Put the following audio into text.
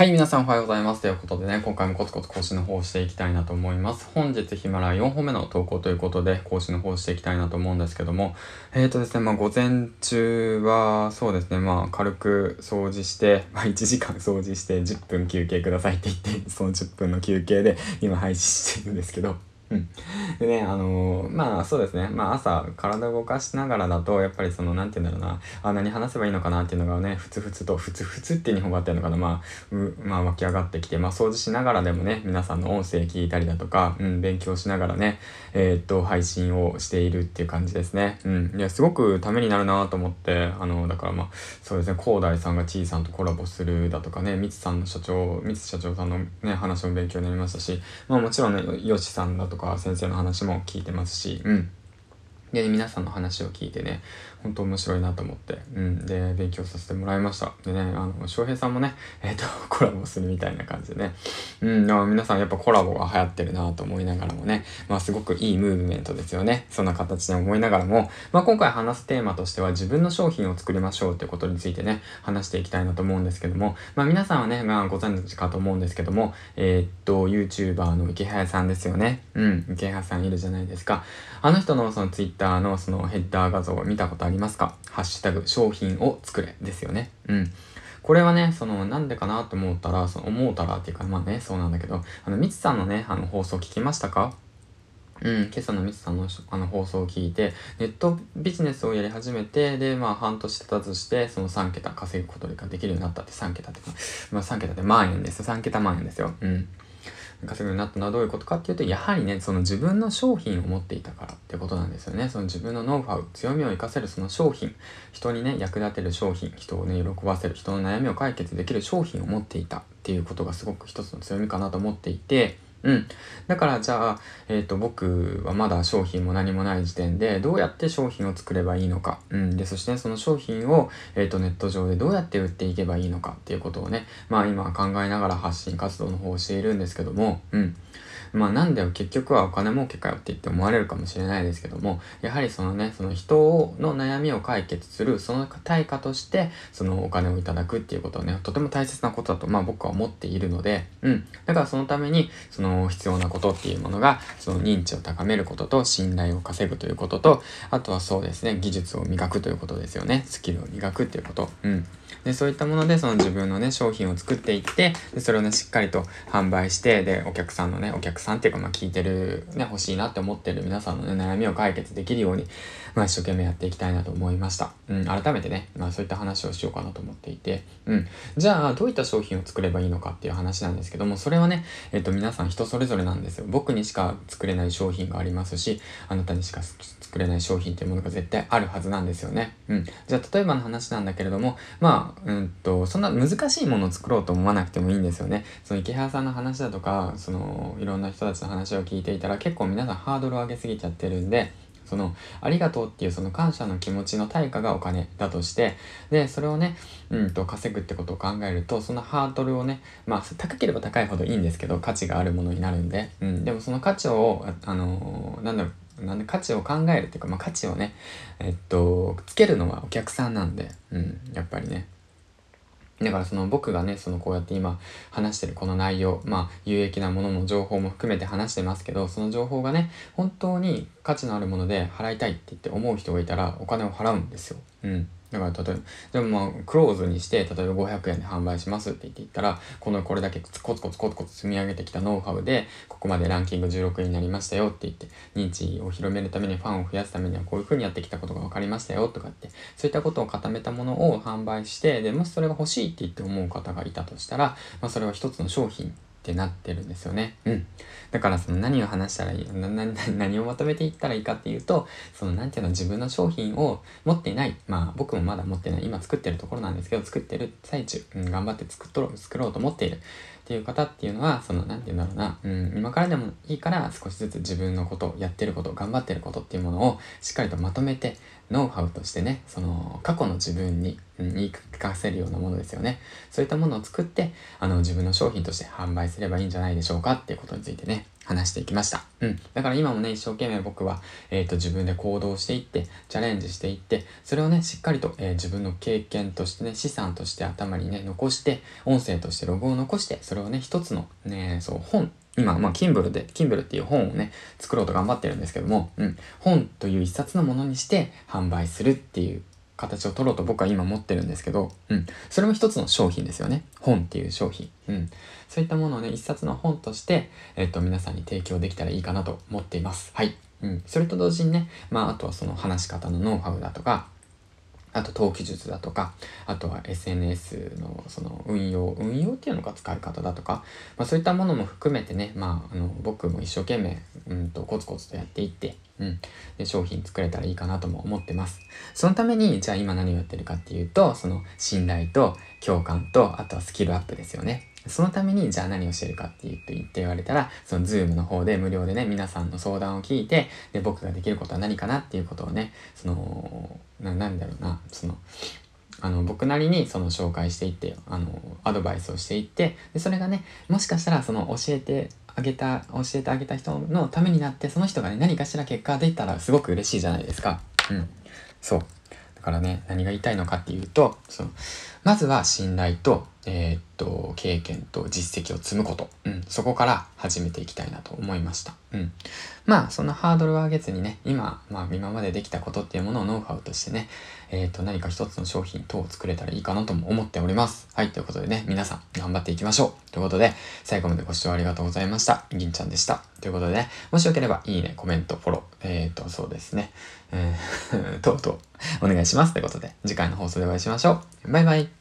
はい、皆さんおはようございます。ということでね、今回もコツコツ更新の方をしていきたいなと思います。本日ヒマラ4本目の投稿ということで、更新の方をしていきたいなと思うんですけども、えーとですね、まあ午前中は、そうですね、まあ軽く掃除して、まあ1時間掃除して10分休憩くださいって言って、その10分の休憩で今配信してるんですけど、うん。でね、あのー、まあそうですね。まあ朝体動かしながらだと、やっぱりその、なんて言うんだろうな、あ、何話せばいいのかなっていうのがね、ふつふつと、ふつふつって日本語あってるのかな、まあ、う、まあ湧き上がってきて、まあ掃除しながらでもね、皆さんの音声聞いたりだとか、うん、勉強しながらね、えー、っと、配信をしているっていう感じですね。うん。いや、すごくためになるなと思って、あの、だからまあ、そうですね、広大さんがちいさんとコラボするだとかね、みつさんの社長、みつ社長さんのね、話も勉強になりましたし、まあもちろんね、よしさんだとかか先生の話話も聞いてますし、うん。で、皆さんの話を聞いてね、本当面白いなと思って、うん。で、勉強させてもらいました。でね、あの、翔平さんもね、えっ、ー、と、コラボするみたいな感じでね。うん、でも皆さんやっぱコラボが流行ってるなと思いながらもね、まあすごくいいムーブメントですよね。そんな形で思いながらも、まあ今回話すテーマとしては自分の商品を作りましょうってことについてね、話していきたいなと思うんですけども、まあ皆さんはね、まあご存知かと思うんですけども、えー、っと、YouTuber の池早さんですよね。うん、池早さんいるじゃないですか。あの人のその Twitter のそのヘッダー画像を見たことありますか？ハッシュタグ商品を作れですよね。うん。これはね、その、なんでかなと思ったら、その、思うたらっていうか、まあね、そうなんだけど、あの、みつさんのね、あの、放送聞きましたか？うん、今朝のみつさんのあの放送を聞いて、ネットビジネスをやり始めて、で、まあ半年経たずして、その3桁稼ぐことができるようになったって3桁ってか、まあ3桁って万円です。3桁万円ですよ。うん。稼ぐようになったのはどういうことかっていうと、やはりね、その自分の商品を持っていたからってことなんですよね。その自分のノウハウ、強みを活かせるその商品、人にね、役立てる商品、人をね、喜ばせる、人の悩みを解決できる商品を持っていたっていうことがすごく一つの強みかなと思っていて、うん。だからじゃあ、えっ、ー、と、僕はまだ商品も何もない時点で、どうやって商品を作ればいいのか。うん。で、そしてその商品を、えっ、ー、と、ネット上でどうやって売っていけばいいのかっていうことをね、まあ今考えながら発信活動の方をしているんですけども、うん。まあなんで結局はお金儲けかよって言って思われるかもしれないですけども、やはりそのね、その人の悩みを解決する、その対価として、そのお金をいただくっていうことはね、とても大切なことだと、まあ僕は思っているので、うん。だからそのために、その必要なことっていうものが、その認知を高めることと、信頼を稼ぐということと、あとはそうですね、技術を磨くということですよね。スキルを磨くっていうこと。うん。で、そういったもので、その自分のね、商品を作っていって、で、それをね、しっかりと販売して、で、お客さんのね、お客さんっていうか、まあ、聞いてる、ね、欲しいなって思ってる皆さんのね、悩みを解決できるように、まあ、一生懸命やっていきたいなと思いました。うん、改めてね、まあ、そういった話をしようかなと思っていて、うん。じゃあ、どういった商品を作ればいいのかっていう話なんですけども、それはね、えっと、皆さん人それぞれなんですよ。僕にしか作れない商品がありますし、あなたにしか作れない商品っていうものが絶対あるはずなんですよね。うん。じゃあ、例えばの話なんだけれども、まあ、うんと、そんな難しいものを作ろうと思わなくてもいいんですよね。その池原さんの話だとか、その、いろんな人たちの話を聞いていたら結構皆さんハードルを上げすぎちゃってるんで、その、ありがとうっていうその感謝の気持ちの対価がお金だとして、で、それをね、うんと稼ぐってことを考えると、そのハードルをね、まあ、高ければ高いほどいいんですけど、価値があるものになるんで、うん、でもその価値を、あのー、なんだろう、なんで価値を考えるっていうか、まあ、価値をね、えっと、つけるのはお客さんなんで、うん、やっぱりね。だからその僕がね、そのこうやって今話してるこの内容、まあ有益なものの情報も含めて話してますけど、その情報がね、本当に価値のあるもので払いたいって言って思う人がいたらお金を払うんですよ。うん。だから例えば、でもまあ、クローズにして、例えば500円で販売しますって言って言ったら、このこれだけコツコツコツコツ積み上げてきたノウハウで、ここまでランキング16位になりましたよって言って、認知を広めるためにファンを増やすためにはこういう風にやってきたことが分かりましたよとかって、そういったことを固めたものを販売して、で、もしそれが欲しいって言って思う方がいたとしたら、まあそれは一つの商品ってなってるんですよね。うん。だからその何を話したらいい、何をまとめていったらいいかっていうと、そのなんていうの自分の商品を持っていない。まあ僕もまだ持ってない。今作ってるところなんですけど、作ってる最中、うん、頑張って作っとろ、作ろうと思っている。っていう方っていうのは、その、何て言うんだろうな、うん、今からでもいいから少しずつ自分のこと、やってること、頑張ってることっていうものをしっかりとまとめて、ノウハウとしてね、その、過去の自分に、うん、言い聞かせるようなものですよね。そういったものを作って、あの、自分の商品として販売すればいいんじゃないでしょうかっていうことについてね、話していきました。うん。だから今もね、一生懸命僕は、えっ、ー、と、自分で行動していって、チャレンジしていって、それをね、しっかりと、えー、自分の経験としてね、資産として頭にね、残して、音声としてログを残して、それをね、一つのね、そう、本、今、まあ、Kindle で、Kindle っていう本をね、作ろうと頑張ってるんですけども、うん、本という一冊のものにして販売するっていう形を取ろうと僕は今持ってるんですけど、うん。それも一つの商品ですよね。本っていう商品。うん。そういったものをね、一冊の本として、えっと、皆さんに提供できたらいいかなと思っています。はい。うん。それと同時にね、まあ、あとはその話し方のノウハウだとか、あと、登記術だとか、あとは SNS のその運用、運用っていうのか使い方だとか、まあそういったものも含めてね、まあ、あの、僕も一生懸命、うんと、コツコツとやっていって、うん。で、商品作れたらいいかなとも思ってます。そのために、じゃあ今何をやってるかっていうと、その信頼と共感と、あとはスキルアップですよね。そのために、じゃあ何をしてるかって言って言われたら、そのズームの方で無料でね、皆さんの相談を聞いて、で、僕ができることは何かなっていうことをね、その、な、なんだろうな、その、あの、僕なりにその紹介していって、あの、アドバイスをしていって、で、それがね、もしかしたらその教えてあげた、教えてあげた人のためになって、その人がね、何かしら結果ができたらすごく嬉しいじゃないですか。うん。そう。だからね、何が言いたいのかっていうと、その、まずは信頼と、えー、っと、経験と実績を積むこと。うん。そこから始めていきたいなと思いました。うん。まあ、そのハードルを上げずにね、今、まあ、今までできたことっていうものをノウハウとしてね、えー、っと、何か一つの商品等を作れたらいいかなとも思っております。はい。ということでね、皆さん頑張っていきましょう。ということで、最後までご視聴ありがとうございました。銀ちゃんでした。ということでね、もしよければ、いいね、コメント、フォロー、えー、っと、そうですね、えー、とうとうお願いします。ということで、次回の放送でお会いしましょう。バイバイ。